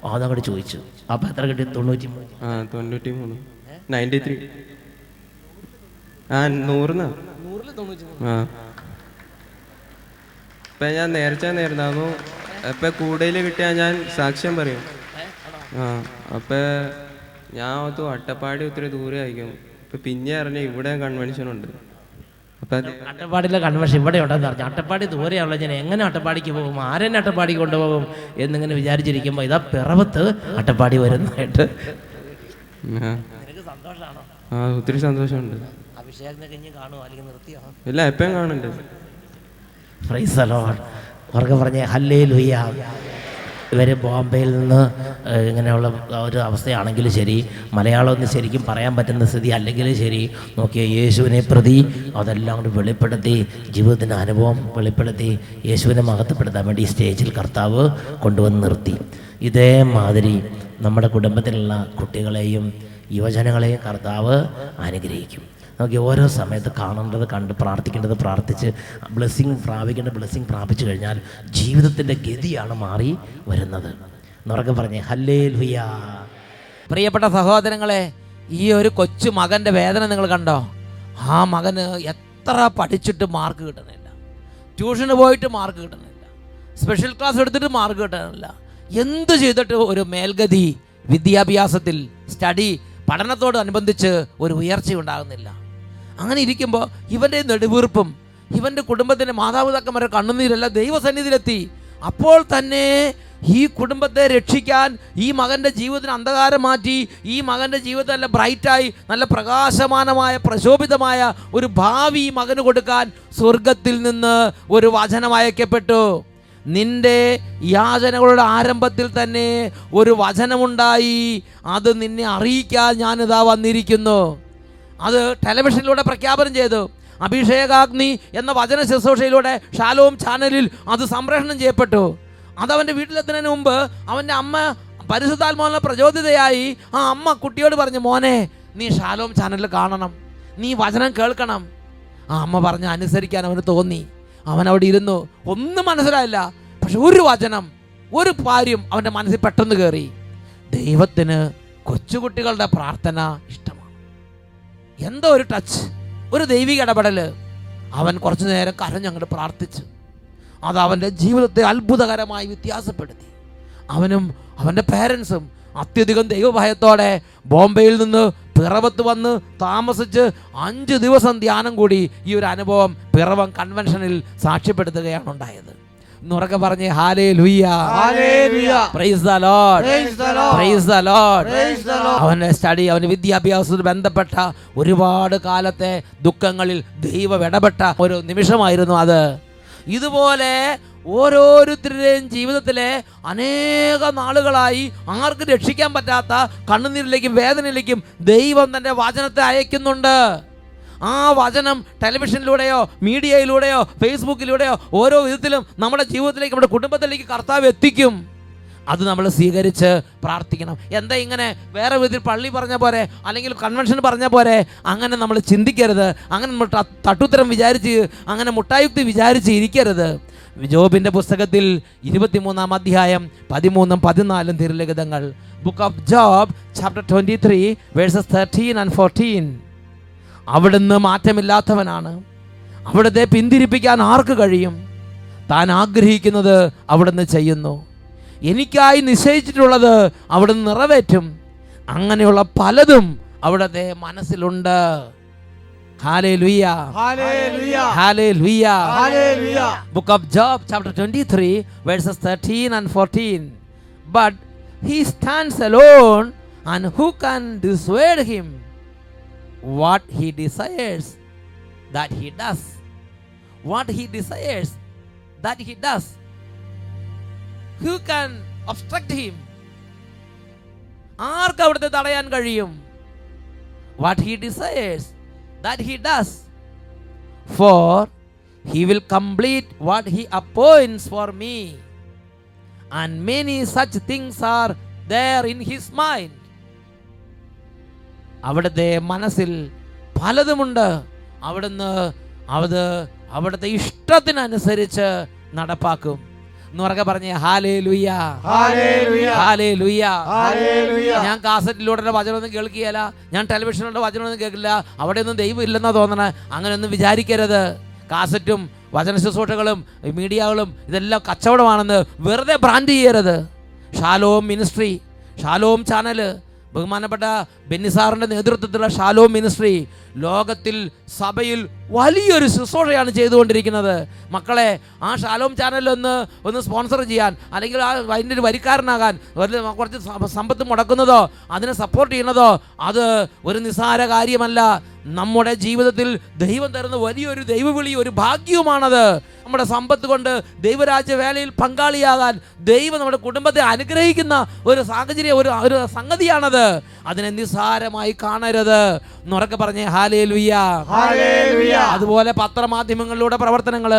അതങ്ങോട്ട് ചോദിച്ചു. അപ്പ എത്ര കിട്ടി? തൊണ്ണൂറ്റി മൂന്ന് ആ തൊണ്ണൂറ്റി മൂന്ന് നയന്റി ത്രീ. ആ നൂറിന്? ആ. ഇപ്പം ഞാൻ നേരത്തെ നേരിടുന്നു ഇപ്പം കൂടുതൽ കിട്ടിയാൽ ഞാൻ സാക്ഷ്യം പറയും. ആ അപ്പം ഞാൻ അത് അട്ടപ്പാടി ഒത്തിരി ദൂരെ ആയിരിക്കും. ഇപ്പം പിന്നെ അറിഞ്ഞ ഇവിടെ കൺവെൻഷൻ ഉണ്ട്. അട്ടപ്പാടിയിലെ കൺവെൻഷൻ ഇവിടെ ഉണ്ടെന്ന് പറഞ്ഞു. അട്ടപ്പാടി ദൂരെയാണല്ലോ ഞാൻ എങ്ങനെ അട്ടപ്പാടിക്ക് പോകും? ആരെന്നെ അട്ടപ്പാടി കൊണ്ടുപോകും? എന്നിങ്ങനെ വിചാരിച്ചിരിക്കുമ്പോൾ ഇതാ പിറവത്ത് അട്ടപ്പാടി വരുന്നതായിട്ട്. സന്തോഷമാണോ ആ ഒത്തിരി സന്തോഷമുണ്ട്. അഭിഷേകം കഴിഞ്ഞ് കാണുമോ അല്ലെങ്കിൽ നിർത്തിയോ ഇല്ല എപ്പോഴും കാണുന്നുണ്ട്. പറഞ്ഞേ ഹല്ലേ ലുയ്യ ഇവർ ബോംബെയിൽ നിന്ന് ഇങ്ങനെയുള്ള ഒരു അവസ്ഥയാണെങ്കിലും ശരി മലയാളം ഒന്ന് ശരിക്കും പറയാൻ പറ്റുന്ന സ്ഥിതി അല്ലെങ്കിലും ശരി നോക്കിയ യേശുവിനെ പ്രതി അതെല്ലാം കൂടി വെളിപ്പെടുത്തി ജീവിതത്തിന്റെ അനുഭവം വെളിപ്പെടുത്തി യേശുവിനെ മഹത്വപ്പെടുത്താൻ വേണ്ടി സ്റ്റേജിൽ കർത്താവ് കൊണ്ടുവന്ന് നിർത്തി. ഇതേമാതിരി നമ്മുടെ കുടുംബത്തിലുള്ള കുട്ടികളെയും യുവജനങ്ങളെയും കർത്താവ് അനുഗ്രഹിക്കും. നമുക്ക് ഓരോ സമയത്ത് കാണേണ്ടത് കണ്ട് പ്രാർത്ഥിക്കേണ്ടത് പ്രാർത്ഥിച്ച് ബ്ലെസ്സിങ് പ്രാപിക്കേണ്ട ബ്ലെസ്സിങ് പ്രാപിച്ചു കഴിഞ്ഞാൽ ജീവിതത്തിന്റെ ഗതിയാണ് മാറി വരുന്നത്. എന്നുറക്കെ പറഞ്ഞേ ഹല്ലേ ലുയാ പ്രിയപ്പെട്ട സഹോദരങ്ങളെ ഈ ഒരു കൊച്ചു മകന്റെ വേദന നിങ്ങൾ കണ്ടോ? ആ മകന് എത്ര പഠിച്ചിട്ട് മാർക്ക് കിട്ടുന്നില്ല. ട്യൂഷന് പോയിട്ട് മാർക്ക് കിട്ടുന്നില്ല. സ്പെഷ്യൽ ക്ലാസ് എടുത്തിട്ട് മാർക്ക് കിട്ടുന്നില്ല. എന്ത് ചെയ്തിട്ട് ഒരു മേൽഗതി വിദ്യാഭ്യാസത്തിൽ സ്റ്റഡി പഠനത്തോട് അനുബന്ധിച്ച് ഒരു ഉയർച്ച ഉണ്ടാകുന്നില്ല അങ്ങനെ ഇരിക്കുമ്പോൾ ഇവന്റെ നെടുവീർപ്പും ഇവന്റെ കുടുംബത്തിന്റെ മാതാപിതാക്കന്മാരുടെ കണ്ണുനീരെല്ലാം ദൈവസന്നിധിയിലെത്തി. അപ്പോൾ തന്നെ ഈ കുടുംബത്തെ രക്ഷിക്കാൻ ഈ മകന്റെ ജീവിതത്തിന് അന്ധകാരം മാറ്റി ഈ മകന്റെ ജീവിതം നല്ല ബ്രൈറ്റായി നല്ല പ്രകാശമാനമായ പ്രശോഭിതമായ ഒരു ഭാവി മകന് കൊടുക്കാൻ സ്വർഗത്തിൽ നിന്ന് ഒരു വചനം അയക്കപ്പെട്ടു. നിന്റെ യാചനകളുടെ ആരംഭത്തിൽ തന്നെ ഒരു വചനമുണ്ടായി. അത് നിന്നെ അറിയിക്കാൻ ഞാനിതാ വന്നിരിക്കുന്നു. അത് ടെലിവിഷനിലൂടെ പ്രഖ്യാപനം ചെയ്തു. അഭിഷേകാഗ്നി എന്ന വചന ശുശ്രൂഷയിലൂടെ ഷാലോം ചാനലിൽ അത് സംപ്രേഷണം ചെയ്യപ്പെട്ടു. അത് അവന്റെ വീട്ടിലെത്തുന്നതിന് മുമ്പ് അവന്റെ അമ്മ പരിശുദ്ധാത്മാവിനെ പ്രചോദിതയായി ആ അമ്മ കുട്ടിയോട് പറഞ്ഞു മോനെ നീ ഷാലോം ചാനലിൽ കാണണം. നീ വചനം കേൾക്കണം. ആ അമ്മ പറഞ്ഞ് അനുസരിക്കാൻ അവന് തോന്നി. അവൻ അവിടെ ഇരുന്നു. ഒന്നും മനസ്സിലായില്ല. പക്ഷെ ഒരു വചനം ഒരു കാര്യം അവന്റെ മനസ്സിൽ പെട്ടെന്ന് കയറി ദൈവത്തിന് കൊച്ചുകുട്ടികളുടെ പ്രാർത്ഥന ഇഷ്ടമാണ് എന്തോ ഒരു ടച്ച് ഒരു ദൈവിക ഇടപെടൽ അവൻ കുറച്ചു നേരം കരഞ്ഞങ്ങോട്ട് പ്രാർത്ഥിച്ചു. അത് അവന്റെ ജീവിതത്തെ അത്ഭുതകരമായി വ്യത്യാസപ്പെടുത്തി. അവനും അവന്റെ പേരൻസും അത്യധികം ദൈവഭയത്തോടെ ബോംബെയിൽ നിന്ന് പിറവത്ത് വന്ന് താമസിച്ച് അഞ്ച് ദിവസം ധ്യാനം കൂടി ഈ ഒരു അനുഭവം പിറവം കൺവെൻഷനിൽ സാക്ഷ്യപ്പെടുത്തുകയാണ് ഉണ്ടായത്. എന്നുറക്കെ പറഞ്ഞ് ഹാലേ ലുയ്യ അവന്റെ സ്റ്റഡി അവന്റെ വിദ്യാഭ്യാസത്തിൽ ബന്ധപ്പെട്ട ഒരുപാട് കാലത്തെ ദുഃഖങ്ങളിൽ ദൈവം ഇടപെട്ട ഒരു നിമിഷമായിരുന്നു അത്. ഇതുപോലെ ഓരോരുത്തരുടെയും ജീവിതത്തിലെ അനേക നാളുകളായി ആർക്കും രക്ഷിക്കാൻ പറ്റാത്ത കണ്ണുനീരിലേക്കും വേദനയിലേക്കും ദൈവം തന്റെ വചനത്തെ അയക്കുന്നുണ്ട്. ആ വചനം ടെലിവിഷനിലൂടെയോ മീഡിയയിലൂടെയോ ഫേസ്ബുക്കിലൂടെയോ ഓരോ വിധത്തിലും നമ്മുടെ ജീവിതത്തിലേക്ക് നമ്മുടെ കുടുംബത്തിലേക്ക് കർത്താവ് എത്തിക്കും. അത് നമ്മൾ സ്വീകരിച്ച് പ്രാർത്ഥിക്കണം. എന്താ ഇങ്ങനെ വേറെ വിധത്തിൽ പള്ളി പറഞ്ഞ പോരെ അല്ലെങ്കിൽ കൺവെൻഷൻ പറഞ്ഞ പോരെ അങ്ങനെ നമ്മൾ ചിന്തിക്കരുത്. അങ്ങനെ നമ്മൾ തട്ടുത്തരം വിചാരിച്ച് അങ്ങനെ മുട്ടായുക്തി വിചാരിച്ച് ഇരിക്കരുത്. ജോബിന്റെ പുസ്തകത്തിൽ ഇരുപത്തിമൂന്നാം അധ്യായം പതിമൂന്നും പതിനാലും തിരുലിഖിതങ്ങൾ. Book of Job chapter twenty three verses thirteen and fourteen അവിടുന്ന് മാറ്റമില്ലാത്തവനാണ്. അവിടുത്തെ പിന്തിരിപ്പിക്കാൻ ആർക്ക് കഴിയും? താൻ ആഗ്രഹിക്കുന്നത് അവിടുന്ന് ചെയ്യുന്നു. എനിക്കായി നിശ്ചയിച്ചിട്ടുള്ളത് അവിടുന്ന് നിറവേറ്റും. അങ്ങനെയുള്ള പലതും അവിടുത്തെ മനസ്സിലുണ്ട്. Book of Job chapter twenty three book of Job, chapter 23, verses 13 and 14. But he stands alone, What he desires, that he does. What he desires, that he does. Who can obstruct him? ആർക്ക് അവിടുത്തെ തടയാൻ കഴിയും what he desires that he does for he will complete what he appoints for me. And many such things are there in his mind. അവിടുത്തെ മനസ്സിൽ പലതുമുണ്ട്. അവിടുന്ന് അത് അവിടുത്തെ ഇഷ്ടത്തിനനുസരിച്ച് നടപ്പാക്കും. എന്നുറക്കെ പറഞ്ഞ ഹാലേ ലുയ്യ. ഹാലേ ലുയ്യ. ഞാൻ കാസറ്റിലൂടെ വചനമൊന്നും കേൾക്കുകയല്ല. ഞാൻ ടെലിവിഷനിലൂടെ വചനമൊന്നും കേൾക്കില്ല. അവിടെയൊന്നും ദൈവം ഇല്ലെന്നാ തോന്നണേ. അങ്ങനെയൊന്നും വിചാരിക്കരുത്. കാസറ്റും വചന ശുശ്രൂഷകളും മീഡിയകളും ഇതെല്ലാം കച്ചവടമാണെന്ന് വെറുതെ ബ്രാൻഡ് ചെയ്യരുത്. ഷാലോം മിനിസ്ട്രി ഷാലോം ചാനൽ ബഹുമാനപ്പെട്ട ബെന്നിസാറിന്റെ നേതൃത്വത്തിലുള്ള ഷാലോ മിനിസ്ട്രി ലോകത്തിൽ സഭയിൽ വലിയൊരു ശുശ്രൂഷയാണ് ചെയ്തുകൊണ്ടിരിക്കുന്നത്. മക്കളെ ആ ഷാലോം ചാനലൊന്ന് ഒന്ന് സ്പോൺസർ ചെയ്യാൻ അല്ലെങ്കിൽ ആ അതിന്റെ ഒരു വരിക്കാരനാകാൻ കുറച്ച് സമ്പത്ത് മുടക്കുന്നതോ അതിനെ സപ്പോർട്ട് ചെയ്യുന്നതോ അത് ഒരു നിസ്സാര കാര്യമല്ല. നമ്മുടെ ജീവിതത്തിൽ ദൈവം തരുന്ന വലിയൊരു ദൈവവിളി ഒരു ഭാഗ്യവുമാണത്. നമ്മുടെ സമ്പത്ത് കൊണ്ട് ദൈവരാജ്യ വേലയിൽ പങ്കാളിയാകാൻ ദൈവം നമ്മുടെ കുടുംബത്തെ അനുഗ്രഹിക്കുന്ന ഒരു സാഹചര്യം ഒരു ഒരു സംഗതിയാണത്. അതിനെ നിസ്സാരമായി കാണരുത്. എന്നുറക്കെ പറഞ്ഞേ ഹല്ലേലൂയ അതുപോലെ പത്രമാധ്യമങ്ങളിലൂടെ പ്രവർത്തനങ്ങൾ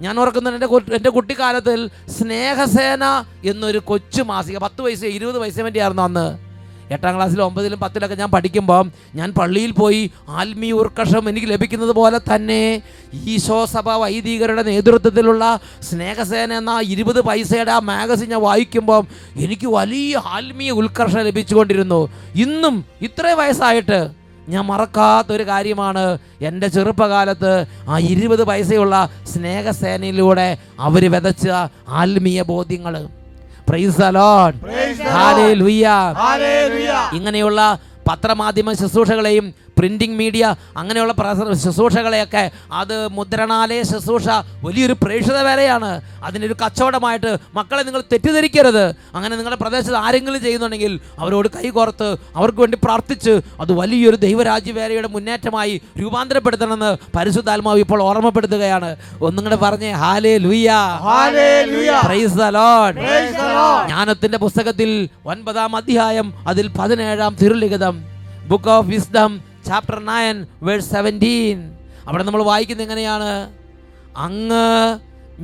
ഞാൻ ഓർക്കുന്നുണ്ട് എന്റെ എന്റെ കുട്ടിക്കാലത്തിൽ സ്നേഹസേന എന്നൊരു കൊച്ചു മാസിക പത്ത് പൈസ ഇരുപത് പൈസ വേണ്ടിയായിരുന്നു അന്ന്. എട്ടാം ക്ലാസ്സിൽ ഒമ്പതിലും പത്തിലൊക്കെ ഞാൻ പഠിക്കുമ്പോൾ ഞാൻ പള്ളിയിൽ പോയി ആത്മീയ ഉർക്കഷം എനിക്ക് ലഭിക്കുന്നത് പോലെ തന്നെ ഈശോസഭ വൈദികരുടെ നേതൃത്വത്തിലുള്ള സ്നേഹസേന എന്ന ഇരുപത് പൈസയുടെ ആ മാഗസിൻ ഞാൻ വായിക്കുമ്പോൾ എനിക്ക് വലിയ ആത്മീയ ഉത്കർഷം ലഭിച്ചുകൊണ്ടിരുന്നു. ഇന്നും ഇത്രയും വയസ്സായിട്ട് ഞാൻ മറക്കാത്തൊരു കാര്യമാണ് എന്റെ ചെറുപ്പകാലത്ത് ആ ഇരുപത് പൈസയുള്ള സ്നേഹസേനയിലൂടെ അവർ വിതച്ച ആത്മീയ ബോധ്യങ്ങൾ. ഇങ്ങനെയുള്ള പത്രമാധ്യമ ശുശ്രൂഷകളെയും പ്രിന്റിംഗ് മീഡിയ അങ്ങനെയുള്ള ശുശ്രൂഷകളെയൊക്കെ അത് മുദ്രണാലയ ശുശ്രൂഷ വലിയൊരു പ്രേക്ഷിത വേലയാണ്. അതിനൊരു കച്ചവടമായിട്ട് മക്കളെ നിങ്ങൾ തെറ്റിദ്ധരിക്കരുത്. അങ്ങനെ നിങ്ങളുടെ പ്രദേശത്ത് ആരെങ്കിലും ചെയ്യുന്നുണ്ടെങ്കിൽ അവരോട് കൈകോർത്ത് അവർക്ക് വേണ്ടി പ്രാർത്ഥിച്ച് അത് വലിയൊരു ദൈവരാജ്യ വേലയുടെ മുന്നേറ്റമായി രൂപാന്തരപ്പെടുത്തണമെന്ന് പരിശുദ്ധാത്മാവ് ഇപ്പോൾ ഓർമ്മപ്പെടുത്തുകയാണ്. ഒന്നുകൂടെ പറഞ്ഞേ ഹാലേ ലുയ്യ. ജ്ഞാനത്തിന്റെ പുസ്തകത്തിൽ ഒൻപതാം അധ്യായം അതിൽ പതിനേഴാം തിരുലിഖിതം. Book of Wisdom chapter nine verse seventeen അവിടെ നമ്മൾ വായിക്കുന്നത് എങ്ങനെയാണ്? അങ്ങ്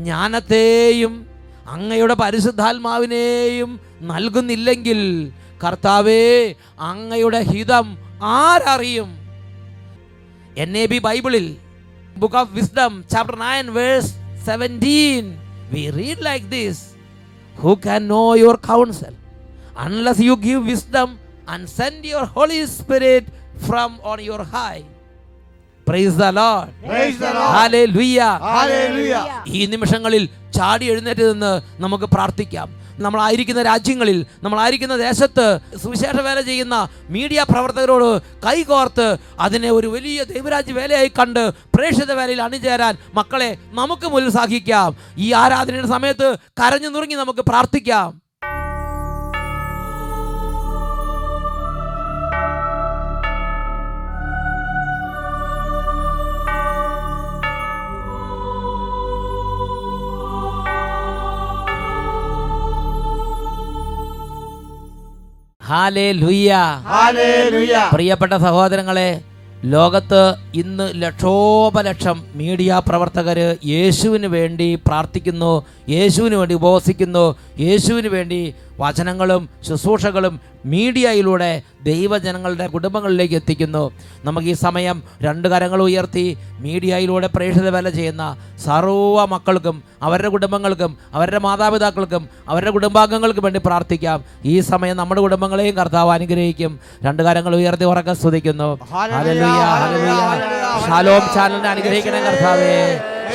ജ്ഞാനത്തെയും അങ്ങയുടെ പരിശുദ്ധാത്മാവിനെയും നൽകുന്നില്ലെങ്കിൽ കർത്താവേ അങ്ങയുടെ ഹിതം ആരറിയും? എൻ എ ബി ബൈബിളിൽ book of Wisdom chapter nine verse seventeen we read like this who can know your counsel unless you give wisdom and send your Holy Spirit from on your high. Praise the Lord. Praise the Lord. Hallelujah. Hallelujah ഈ നിമിഷങ്ങളിൽ ചാടി എഴുന്നേറ്റ് നിന്ന് നമുക്ക് പ്രാർത്ഥിക്കാം നമ്മളായിരിക്കുന്ന രാജ്യങ്ങളിൽ നമ്മളായിരിക്കുന്ന ദേശത്ത് സുവിശേഷ വേല ചെയ്യുന്ന മീഡിയ പ്രവർത്തകരോട് കൈകോർത്ത് അതിനെ ഒരു വലിയ ദൈവരാജ്യ വേലയായി കണ്ട് പ്രേക്ഷിത വേലയിൽ അണിചേരാൻ മക്കളെ നമുക്ക് ഉത്സാഹിക്കാം ഈ ആരാധനയുടെ സമയത്ത് കരഞ്ഞു നുറുങ്ങി നമുക്ക് പ്രാർത്ഥിക്കാം പ്രിയപ്പെട്ട സഹോദരങ്ങളെ ലോകത്ത് ഇന്ന് ലക്ഷോപലക്ഷം മീഡിയ പ്രവർത്തകർ യേശുവിന് വേണ്ടി പ്രാർത്ഥിക്കുന്നു യേശുവിന് വേണ്ടി ഉപവസിക്കുന്നു യേശുവിന് വേണ്ടി വചനങ്ങളും ശുശ്രൂഷകളും മീഡിയയിലൂടെ ദൈവജനങ്ങളുടെ കുടുംബങ്ങളിലേക്ക് എത്തിക്കുന്നു. നമുക്ക് ഈ സമയം രണ്ട് കരങ്ങൾ ഉയർത്തി മീഡിയയിലൂടെ പ്രേക്ഷിത വേല ചെയ്യുന്ന സർവ മക്കൾക്കും അവരുടെ കുടുംബങ്ങൾക്കും അവരുടെ മാതാപിതാക്കൾക്കും അവരുടെ കുടുംബാംഗങ്ങൾക്കും വേണ്ടി പ്രാർത്ഥിക്കാം. ഈ സമയം നമ്മുടെ കുടുംബങ്ങളെയും കർത്താവ് അനുഗ്രഹിക്കും. രണ്ട് കരങ്ങൾ ഉയർത്തി ഉറക്കം സ്തുതിക്കുന്നു. ഷാലോം ചാനലിനെ അനുഗ്രഹിക്കണേ കർത്താവേ.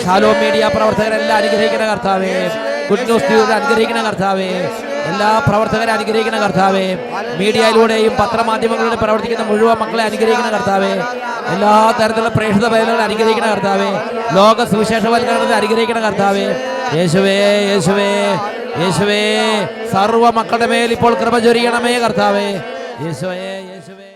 ഷാലോം മീഡിയ പ്രവർത്തകരെല്ലാം അനുഗ്രഹിക്കണ കർത്താവേ. ഗുഡ് ന്യൂസ് അനുഗ്രഹിക്കണ കർത്താവേ. എല്ലാ പ്രവർത്തകരെ അനുഗ്രഹിക്കുന്ന കർത്താവേ. മീഡിയയിലൂടെയും പത്രമാധ്യമങ്ങളിലൂടെ പ്രവർത്തിക്കുന്ന മുഴുവൻ മക്കളെ അനുഗ്രഹിക്കുന്ന കർത്താവേ. എല്ലാ തരത്തിലുള്ള പ്രേക്ഷിത ഭയങ്ങളെ അനുഗ്രഹിക്കുന്ന കർത്താവേ. ലോക സുവിശേഷവൽക്കരണത്തെ അനുഗ്രഹിക്കുന്ന കർത്താവേ. യേശുവേ യേശുവേ യേശുവേ. സർവ മക്കളുടെ മേൽ ഇപ്പോൾ കൃപ ചൊരിയണമേ കർത്താവേ. യേശുവേ യേശുവേ.